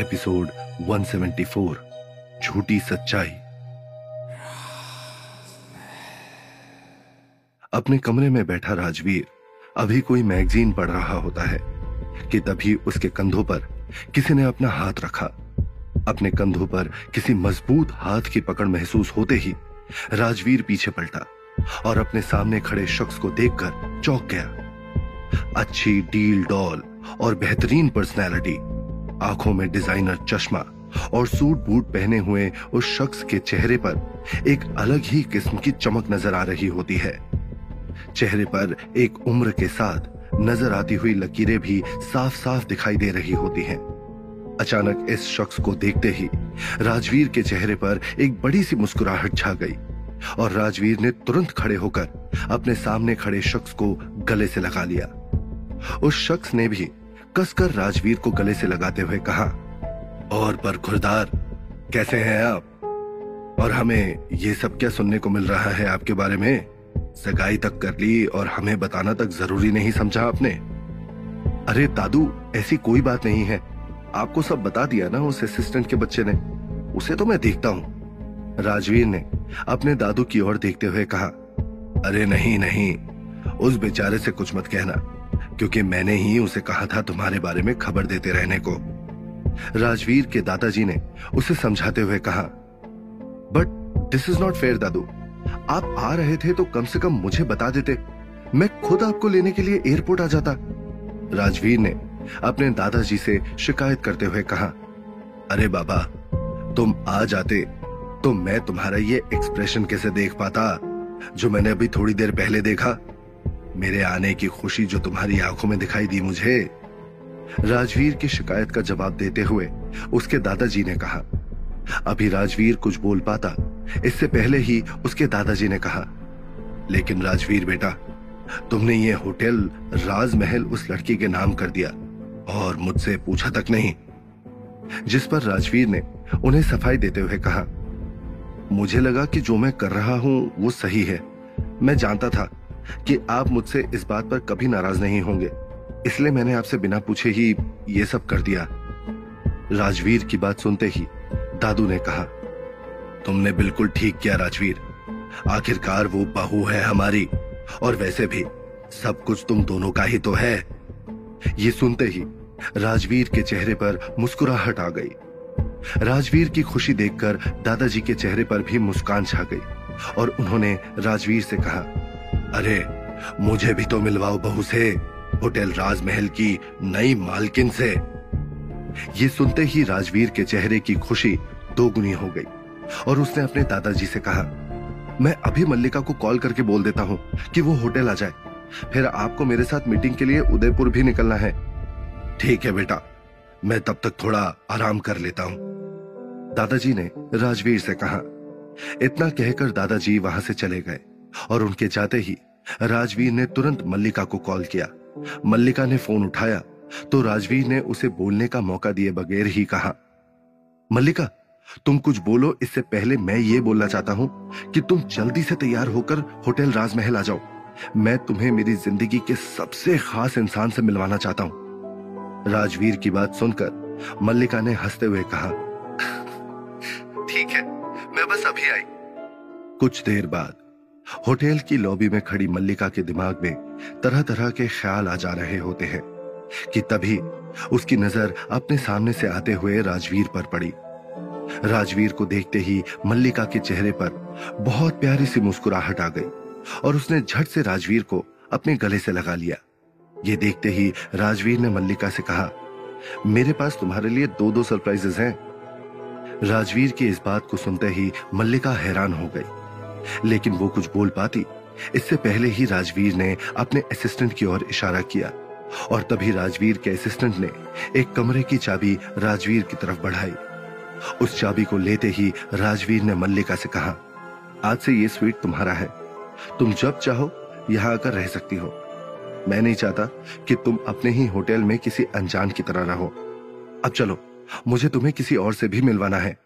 Episode 174 झूठी सच्चाई। अपने कमरे में बैठा राजवीर, अभी कोई मैगजीन पढ़ रहा होता है, कि तभी उसके कंधों पर किसी ने अपना हाथ रखा। अपने कंधों पर किसी मज़बूत हाथ की पकड़ महसूस होते ही राजवीर पीछे पलटा और अपने सामने खड़े शख्स को देखकर चौंक गया। अच्छी डील डॉल और बेहतरीन पर्सनैलिटी आँखों में डिज़ाइनर चश्मा और सूट बूट पहने हुए उस शख्स के चेहरे पर एक अलग ही किस्म की चमक नज़र आ रही होती है चेहरे पर एक उम्र के साथ नज़र आती हुई लकीरें भी साफ़ साफ़ दिखाई दे रही होती हैं। अचानक इस शख्स को देखते ही राजवीर के चेहरे पर एक बड़ी सी मुस्कुराहट छा गई और राजवीर ने तुरंत खड़े होकर अपने सामने खड़े शख्स को गले से लगा लिया उस शख्स ने भी कसकर राजवीर को गले से लगाते हुए कहा, और पर खुरदार कैसे हैं आप? और हमें ये सब क्या सुनने को मिल रहा है आपके बारे में? सगाई तक कर ली और हमें बताना तक ज़रूरी नहीं समझा आपने? अरे दादू, ऐसी कोई बात नहीं है। आपको सब बता दिया ना उस असिस्टेंट के बच्चे ने। उसे तो मैं देखता हूँ। राजवीर ने अपने दादू की ओर देखते हुए कहा, अरे नहीं नहीं, उस बेचारे से कुछ मत कहना। क्योंकि मैंने ही उसे कहा था तुम्हारे बारे में खबर देते रहने को। राजवीर के दादाजी ने उसे समझाते हुए कहा but this is not fair दादू। आप आ रहे थे तो कम से कम मुझे बता देते। मैं खुद आपको लेने के लिए एयरपोर्ट आ जाता। राजवीर ने अपने दादाजी से शिकायत करते हुए कहा, अरे बाबा, तुम आ जाते तो मैं तुम्हारा ये एक्सप्रेशन कैसे देख पाता, जो मैंने अभी थोड़ी देर पहले देखा? मेरे आने की खुशी जो तुम्हारी आँखों में दिखाई दी मुझे, राजवीर की शिकायत का जवाब देते हुए उसके दादाजी ने कहा। अभी राजवीर कुछ बोल पाता, इससे पहले ही उसके दादाजी ने कहा। लेकिन राजवीर बेटा, तुमने ये होटल, राजमहल उस लड़की के नाम कर दिया और मुझसे पूछा तक नहीं। जिस पर राजवीर ने उन्हें सफ़ाई देते हुए कहा, मुझे लगा कि जो मैं कर रहा हूँ वो सही है, मैं जानता था कि आप मुझसे इस बात पर कभी नाराज़ नहीं होंगे। इसलिए मैंने आपसे बिना पूछे ही ये सब कर दिया। राजवीर की बात सुनते ही दादू ने कहा, तुमने बिल्कुल ठीक किया राजवीर। आखिरकार वो बहू है हमारी, और वैसे भी सब कुछ तुम दोनों का ही तो है। ये सुनते ही राजवीर के चेहरे पर मुस्कुराहट आ गई। राजवीर की खुशी देखकर दादाजी के चेहरे पर भी मुस्कान छा गई, और उन्होंने राजवीर से कहा अरे, मुझे भी तो मिलवाओ बहू से, होटल राजमहल की नई मालकिन से। ये सुनते ही राजवीर के चेहरे की खुशी दोगुनी हो गई, और उसने अपने दादाजी से कहा, मैं अभी मल्लिका को कॉल करके बोल देता हूँ कि वो होटल आ जाए। फिर आपको मेरे साथ मीटिंग के लिए उदयपुर भी निकलना है। ठीक है बेटा, मैं तब तक थोड़ा आराम कर लेता हूँ। दादाजी ने राजवीर से कहा। इतना कहकर दादाजी वहाँ से चले गए। और उनके जाते ही राजवीर ने तुरंत मल्लिका को कॉल किया। मल्लिका ने फ़ोन उठाया तो राजवीर ने उसे बोलने का मौका दिए बगैर ही कहा, मल्लिका, तुम कुछ बोलो, इससे पहले मैं ये बोलना चाहता हूँ कि तुम जल्दी से तैयार होकर होटल राजमहल आ जाओ। मैं तुम्हें मेरी ज़िंदगी के सबसे खास इंसान से मिलवाना चाहता हूँ। राजवीर की बात सुनकर मल्लिका ने हँसते हुए कहा, ठीक है, मैं बस अभी आई। कुछ देर बाद होटल की लॉबी में खड़ी मल्लिका के दिमाग में तरह तरह के ख्याल आ जा रहे होते हैं कि तभी उसकी नज़र अपने सामने से आते हुए राजवीर पर पड़ी। राजवीर को देखते ही मल्लिका के चेहरे पर बहुत प्यारी सी मुस्कुराहट आ गई और उसने झट से राजवीर को अपने गले से लगा लिया। ये देखते ही राजवीर ने मल्लिका से कहा, मेरे पास तुम्हारे लिए दो दो सरप्राइजेस हैं। राजवीर की इस बात को सुनते ही मल्लिका हैरान हो गई। लेकिन वो कुछ बोल पाती। इससे पहले ही राजवीर ने अपने असिस्टेंट की ओर इशारा किया और तभी राजवीर के असिस्टेंट ने एक कमरे की चाबी राजवीर की तरफ़ बढ़ाई। उस चाबी को लेते ही राजवीर ने मल्लिका से कहा, आज से ये स्वीट तुम्हारा है। तुम जब चाहो, यहाँ आकर रह सकती हो। मैं नहीं चाहता कि तुम अपने ही होटल में किसी अनजान की तरह रहो। अब चलो, मुझे तुम्हें किसी और से भी मिलवाना है।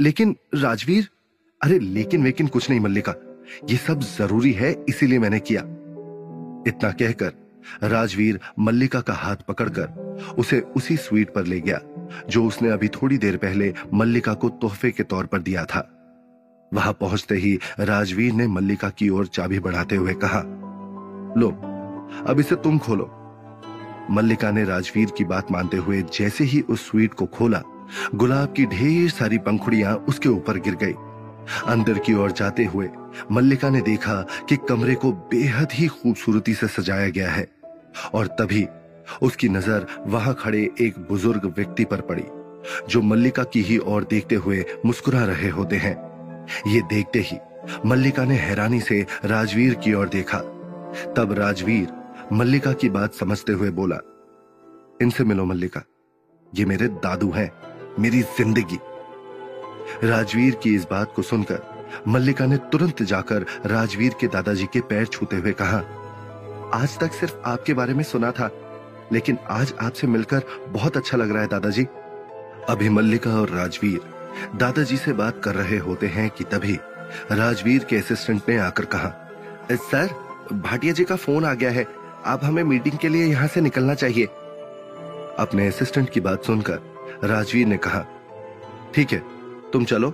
लेकिन राजवीर अरे, लेकिन वेकिन कुछ नहीं मल्लिका। ये सब ज़रूरी है, इसीलिए मैंने किया। इतना कहकर राजवीर मल्लिका का हाथ पकड़कर उसे उसी स्वीट पर ले गया, जो उसने अभी थोड़ी देर पहले मल्लिका को तोहफे के तौर पर दिया था। वहाँ पहुँचते ही राजवीर ने मल्लिका की ओर चाबी बढ़ाते हुए कहा, लो, अब इसे तुम खोलो। मल्लिका ने राजवीर की बात मानते हुए जैसे ही उस स्वीट को खोला, गुलाब की ढेर सारी पंखुड़ियाँ उसके ऊपर गिर गई। अंदर की ओर जाते हुए मल्लिका ने देखा कि कमरे को बेहद ही खूबसूरती से सजाया गया है और तभी उसकी नज़र वहाँ खड़े एक बुज़ुर्ग व्यक्ति पर पड़ी, जो मल्लिका की ही ओर देखते हुए मुस्कुरा रहे होते हैं। ये देखते ही मल्लिका ने हैरानी से राजवीर की ओर देखा। तब राजवीर मल्लिका की बात समझते हुए बोला, इनसे मिलो मल्लिका, ये मेरे दादू हैं, मेरी ज़िंदगी। राजवीर की इस बात को सुनकर मल्लिका ने तुरंत जाकर राजवीर के दादाजी के पैर छूते हुए कहा, आज तक सिर्फ़ आपके बारे में सुना था, लेकिन आज आपसे मिलकर बहुत अच्छा लग रहा है दादाजी। अभी मल्लिका और राजवीर दादाजी से बात कर रहे होते हैं कि तभी राजवीर के असिस्टेंट ने आकर कहा, सर, भाटिया जी का फ़ोन आ गया है, आप हमें मीटिंग के लिए यहाँ से निकलना चाहिए। अपने असिस्टेंट की बात सुनकर राजवीर ने कहा, ठीक है तुम चलो,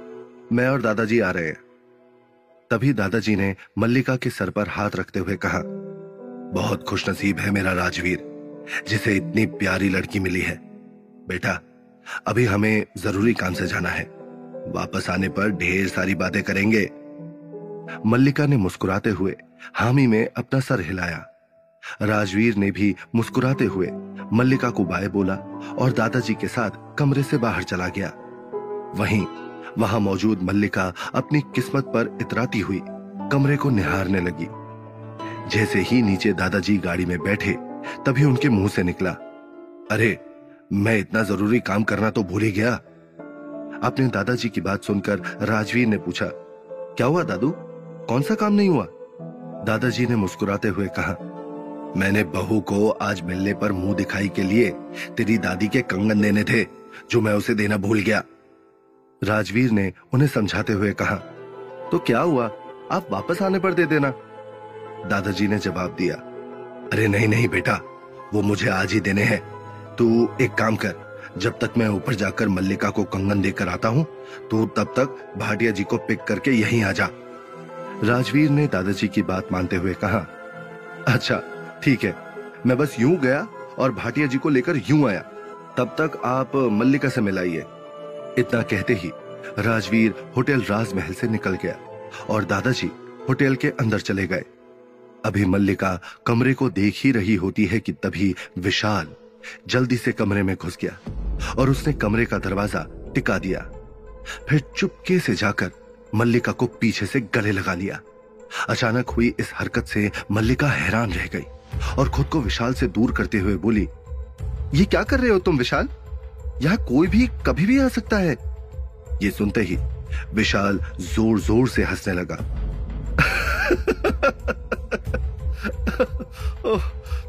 मैं और दादाजी आ रहे हैं। तभी दादाजी ने मल्लिका के सर पर हाथ रखते हुए कहा, बहुत खुशनसीब है मेरा राजवीर, जिसे इतनी प्यारी लड़की मिली है। बेटा, अभी हमें ज़रूरी काम से जाना है। वापस आने पर ढेर सारी बातें करेंगे। मल्लिका ने मुस्कुराते हुए हामी में अपना सर हिलाया। राजवीर ने भी मुस्कुराते हुए मल्लिका को बाय बोला और दादाजी के साथ कमरे से बाहर चला गया। वहीं वहाँ मौजूद मल्लिका अपनी किस्मत पर इतराती हुई कमरे को निहारने लगी। जैसे ही नीचे दादाजी गाड़ी में बैठे, तभी उनके मुँह से निकला। अरे, मैं इतना ज़रूरी काम करना तो भूल ही गया। अपने दादाजी की बात सुनकर राजवीर ने पूछा, क्या हुआ दादू? कौन सा काम नहीं हुआ? दादाजी ने मुस्कुराते हुए कहा, मैंने बहू को आज मिलने पर मुँह दिखाई के लिए तेरी दादी के कंगन देने थे, जो मैं उसे देना भूल गया। राजवीर ने उन्हें समझाते हुए कहा तो क्या हुआ? आप वापस आने पर दे देना। दादाजी ने जवाब दिया, अरे नहीं नहीं बेटा, वो मुझे आज ही देने हैं। तू एक काम कर, जब तक मैं ऊपर जाकर मल्लिका को कंगन देकर आता हूँ तो तब तक भाटिया जी को पिक करके यहीं आ जा। राजवीर ने दादाजी की बात मानते हुए कहा अच्छा ठीक है, मैं बस यूँ गया और भाटिया जी को लेकर यूँ आया। तब तक आप मल्लिका से मिलाइए। इतना कहते ही राजवीर होटल राजमहल से निकल गया और दादाजी होटल के अंदर चले गए। अभी मल्लिका कमरे को देख ही रही होती है कि तभी विशाल जल्दी से कमरे में घुस गया और उसने कमरे का दरवाज़ा टिका दिया। फिर चुपके से जाकर मल्लिका को पीछे से गले लगा लिया। अचानक हुई इस हरकत से मल्लिका हैरान रह गई और खुद को विशाल से दूर करते हुए बोली, ये क्या कर रहे हो तुम विशाल? यहाँ कोई भी कभी भी आ सकता है। ये सुनते ही विशाल ज़ोर ज़ोर से हंसने लगा।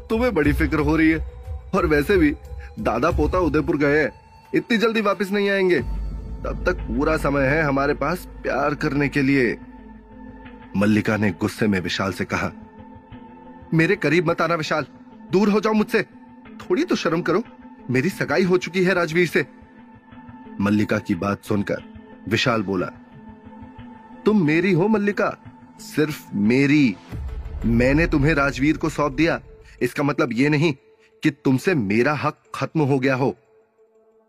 तुम्हें बड़ी फ़िक्र हो रही है। और वैसे भी, दादा पोता उदयपुर गए हैं। इतनी जल्दी वापस नहीं आएँगे। तब तक पूरा समय है हमारे पास प्यार करने के लिए। मल्लिका ने गुस्से में विशाल से कहा, मेरे करीब मत आना विशाल। दूर हो जाओ मुझसे। थोड़ी तो शर्म करो। मेरी सगाई हो चुकी है राजवीर से। मल्लिका की बात सुनकर विशाल बोला, तुम मेरी हो मल्लिका, सिर्फ़ मेरी। मैंने तुम्हें राजवीर को सौंप दिया। इसका मतलब यह नहीं कि तुमसे मेरा हक खत्म हो गया हो।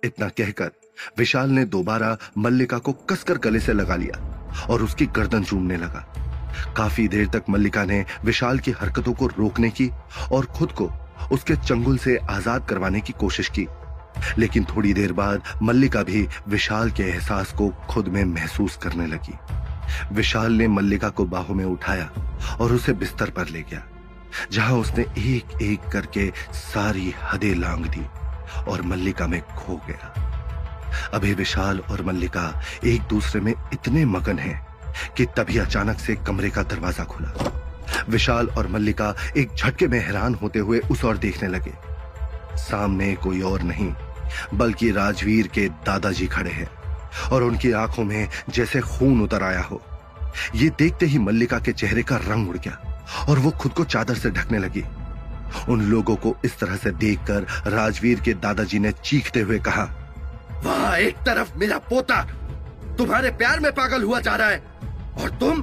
इतना कहकर विशाल ने दोबारा मल्लिका को कसकर गले से लगा लिया और उसकी गर्दन चूमने लगा। काफ़ी देर तक मल्लिका ने विशाल की हरकतों को रोकने की और खुद को उसके चंगुल से आज़ाद करवाने की कोशिश की। लेकिन थोड़ी देर बाद मल्लिका भी विशाल के एहसास को खुद में महसूस करने लगी। विशाल ने मल्लिका को बाहों में उठाया और उसे बिस्तर पर ले गया, जहाँ उसने एक एक करके सारी हदें लांग दी और मल्लिका में खो गया। अभी विशाल और मल्लिका एक दूसरे में इतने मगन हैं कि तभी अचानक से कमरे का दरवाज़ा खुला। विशाल और मल्लिका एक झटके में हैरान होते हुए उस ओर देखने लगे। सामने कोई और नहीं, बल्कि राजवीर के दादाजी खड़े हैं और उनकी आँखों में जैसे खून उतर आया हो। ये देखते ही मल्लिका के चेहरे का रंग उड़ गया और वो खुद को चादर से ढकने लगी। उन लोगों को इस तरह से देखकर राजवीर के दादाजी ने चीखते हुए कहा, वहाँ, एक तरफ़ मेरा पोता, तुम्हारे प्यार में पागल हुआ जा रहा है और तुम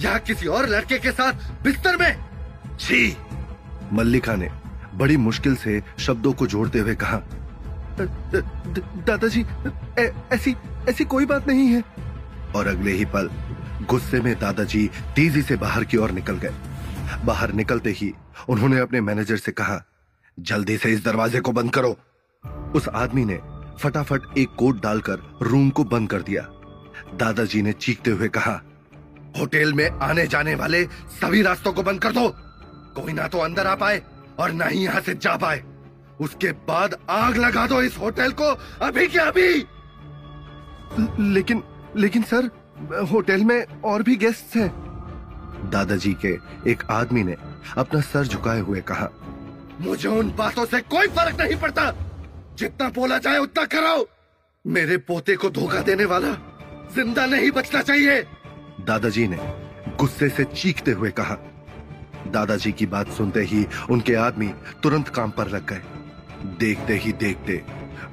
यहाँ किसी और लड़के के साथ बिस्तर में? छी। मल्लिका ने बड़ी मुश्किल से शब्दों को जोड़ते हुए कहा दादाजी ऐसी ऐसी कोई बात नहीं है। और अगले ही पल गुस्से में दादाजी तेज़ी से बाहर की ओर निकल गए। बाहर निकलते ही उन्होंने अपने मैनेजर से कहा, जल्दी से इस दरवाजे को बंद करो। उस आदमी ने फटाफट एक कोट डालकर रूम को बंद कर दिया। दादाजी ने चीखते हुए कहा होटल में आने जाने वाले सभी रास्तों को बंद कर दो। कोई ना तो अंदर आ पाए और ना ही यहाँ से जा पाए। उसके बाद आग लगा दो इस होटल को अभी के अभी। लेकिन लेकिन सर होटल में और भी गेस्ट हैं। दादाजी के एक आदमी ने अपना सर झुकाए हुए कहा मुझे उन बातों से कोई फ़र्क नहीं पड़ता। जितना बोला जाए उतना कराओ। मेरे पोते को धोखा देने वाला ज़िंदा नहीं बचना चाहिए। दादाजी ने गुस्से से चीखते हुए कहा, दादाजी की बात सुनते ही उनके आदमी तुरंत काम पर लग गए। देखते ही देखते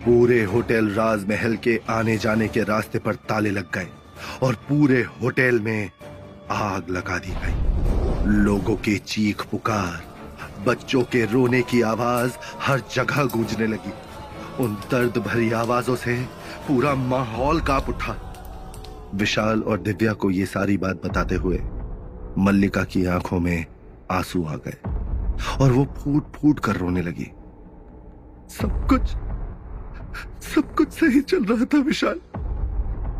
पूरे होटल राजमहल के आने जाने के रास्ते पर ताले लग गए और पूरे होटल में आग लगा दी गई। लोगों के चीख पुकार, बच्चों के रोने की आवाज़ हर जगह गूंजने लगी। उन दर्द भरी आवाजों से पूरा माहौल काँप उठा। विशाल और दिव्या को ये सारी बात बताते हुए मल्लिका की आँखों में आँसू आ गए और वो फूट फूट कर रोने लगी। सब कुछ सब कुछ सही चल रहा था विशाल,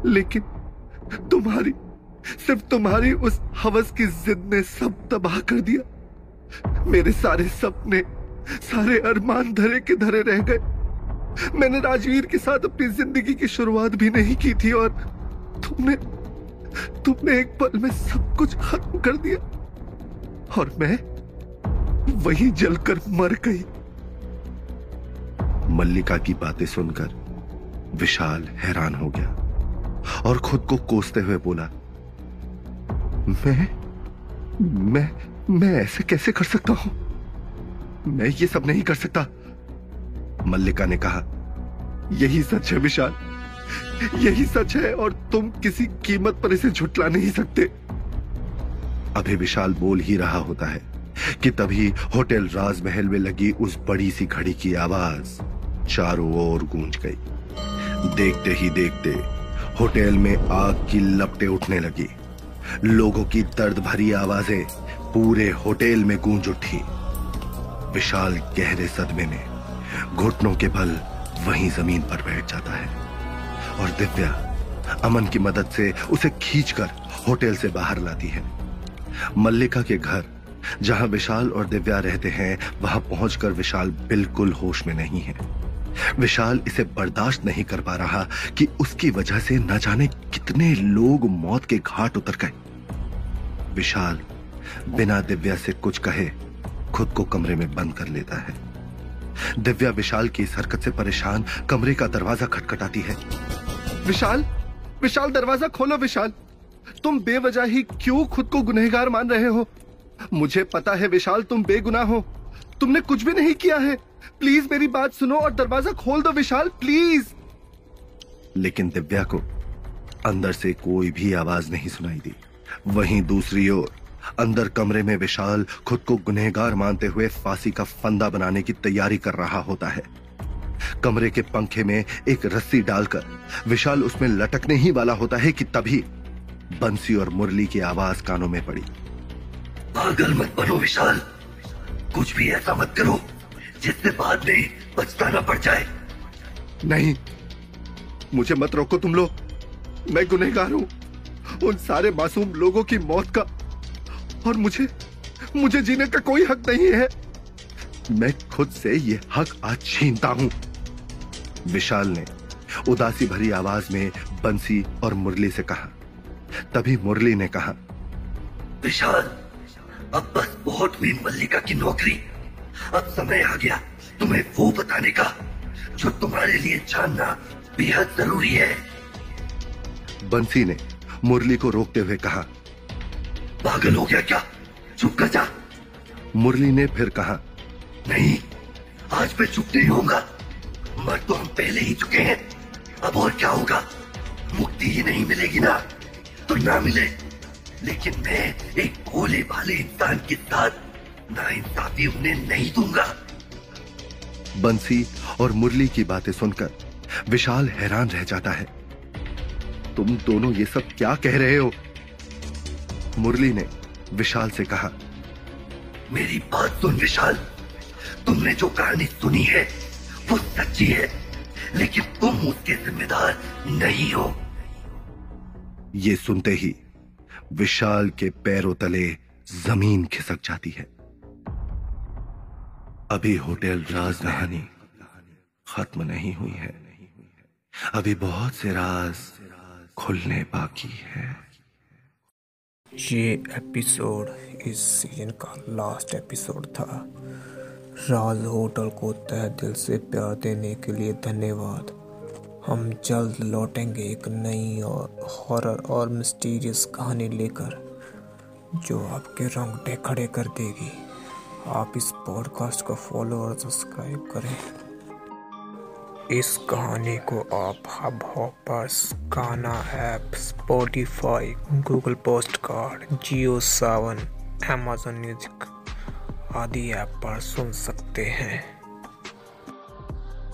लेकिन तुम्हारी, सिर्फ़ तुम्हारी उस हवस की जिद ने सब तबाह कर दिया। मेरे सारे सपने, सारे अरमान धरे के धरे रह गए। मैंने राजवीर के साथ अपनी ज़िंदगी की शुरुआत भी नहीं की थी और तुमने तुमने एक पल में सब कुछ खत्म कर दिया। और मैं वही जलकर मर गई। मल्लिका की बातें सुनकर विशाल हैरान हो गया और खुद को कोसते हुए बोला, मैं मैं मैं ऐसे कैसे कर सकता हूँ? मैं ये सब नहीं कर सकता। मल्लिका ने कहा, यही सच है विशाल। यही सच है और तुम किसी कीमत पर इसे झुटला नहीं सकते। अभी विशाल बोल ही रहा होता है कि तभी होटल राजमहल में लगी उस बड़ी सी घड़ी की आवाज़ चारों ओर गूंज गई। देखते ही देखते होटल में आग की लपटे उठने लगी। लोगों की दर्द भरी आवाज़ें पूरे होटल में गूंज उठी। विशाल गहरे सदमे में घुटनों के बल वहीं ज़मीन पर बैठ जाता है। और दिव्या अमन की मदद से उसे खींचकर होटल से बाहर लाती है। मल्लिका के घर, जहाँ विशाल और दिव्या रहते हैं, वहाँ पहुंचकर विशाल बिल्कुल होश में नहीं है। विशाल इसे बर्दाश्त नहीं कर पा रहा कि उसकी वजह से न जाने कितने लोग मौत के घाट उतर गए। विशाल बिना दिव्या से कुछ कहे, खुद को कमरे में बंद कर लेता है। दिव्या विशाल की इस हरकत से परेशान कमरे का दरवाज़ा खटखटाती है। विशाल विशाल, दरवाज़ा खोलो विशाल। तुम बेवजह ही क्यों खुद को गुनहगार मान रहे हो? मुझे पता है विशाल, तुम बेगुनाह हो। तुमने कुछ भी नहीं किया है। प्लीज़ मेरी बात सुनो और दरवाज़ा खोल दो विशाल, प्लीज़। लेकिन दिव्या को अंदर से कोई भी आवाज़ नहीं सुनाई दी। वहीं दूसरी ओर अंदर कमरे में विशाल, खुद को गुनहगार मानते हुए फांसी का फंदा बनाने की तैयारी कर रहा होता है। कमरे के पंखे में एक रस्सी डालकर विशाल उसमें लटकने ही वाला होता है कि तभी बंसी और मुरली की आवाज़ कानों में पड़ी। पागल मत बनो विशाल। कुछ भी ऐसा मत करो, जिससे बाद में पछताना पड़ जाए। नहीं, मुझे मत रोको तुम लोग। मैं गुनहगार हूँ। उन सारे मासूम लोगों की मौत का और मुझे मुझे जीने का कोई हक नहीं है। मैं खुद से ये हक आज छीनता हूँ। विशाल ने उदासी भरी आवाज़ में बंसी और मुरली से कहा। तभी मुरली ने कहा, विशाल, अब बस बहुत हुई मल्लिका की नौकरी। अब समय आ गया तुम्हें वो बताने का, जो तुम्हारे लिए जानना बेहद ज़रूरी है। बंसी ने मुरली को रोकते हुए कहा पागल हो गया क्या? चुप कर जा। मुरली ने फिर कहा, नहीं, आज मैं चुप नहीं होऊँगा। मर तो हम पहले ही चुके हैं। अब और क्या होगा? मुक्ति ही नहीं मिलेगी ना। तो ना मिले। लेकिन मैं एक भोले भाले इंसान के साथ ना इंसाफी उन्हें नहीं दूँगा। बंसी और मुरली की बातें सुनकर विशाल हैरान रह जाता है। तुम दोनों ये सब क्या कह रहे हो? मुरली ने विशाल से कहा, मेरी बात सुन विशाल। तुमने जो कहानी सुनी है, वो सच्ची है, लेकिन तुम उसके जिम्मेदार नहीं हो। ये सुनते ही विशाल के पैरों तले ज़मीन खिसक जाती है। अभी होटल राजधानी खत्म नहीं हुई है। अभी बहुत से राज खुलने बाकी है। ये एपिसोड इस सीज़न का लास्ट एपिसोड था। राज होटल को तह दिल से प्यार देने के लिए धन्यवाद। हम जल्द लौटेंगे एक नई और हॉरर और मिस्टीरियस कहानी लेकर, जो आपके रोंगटे खड़े कर देगी। आप इस पॉडकास्ट को फॉलो और सब्सक्राइब करें। इस कहानी को आप Hub Hoppers Gaana app Spotify Google Podcasts Jio Saavn Amazon Music आदि ऐप पर सुन सकते हैं।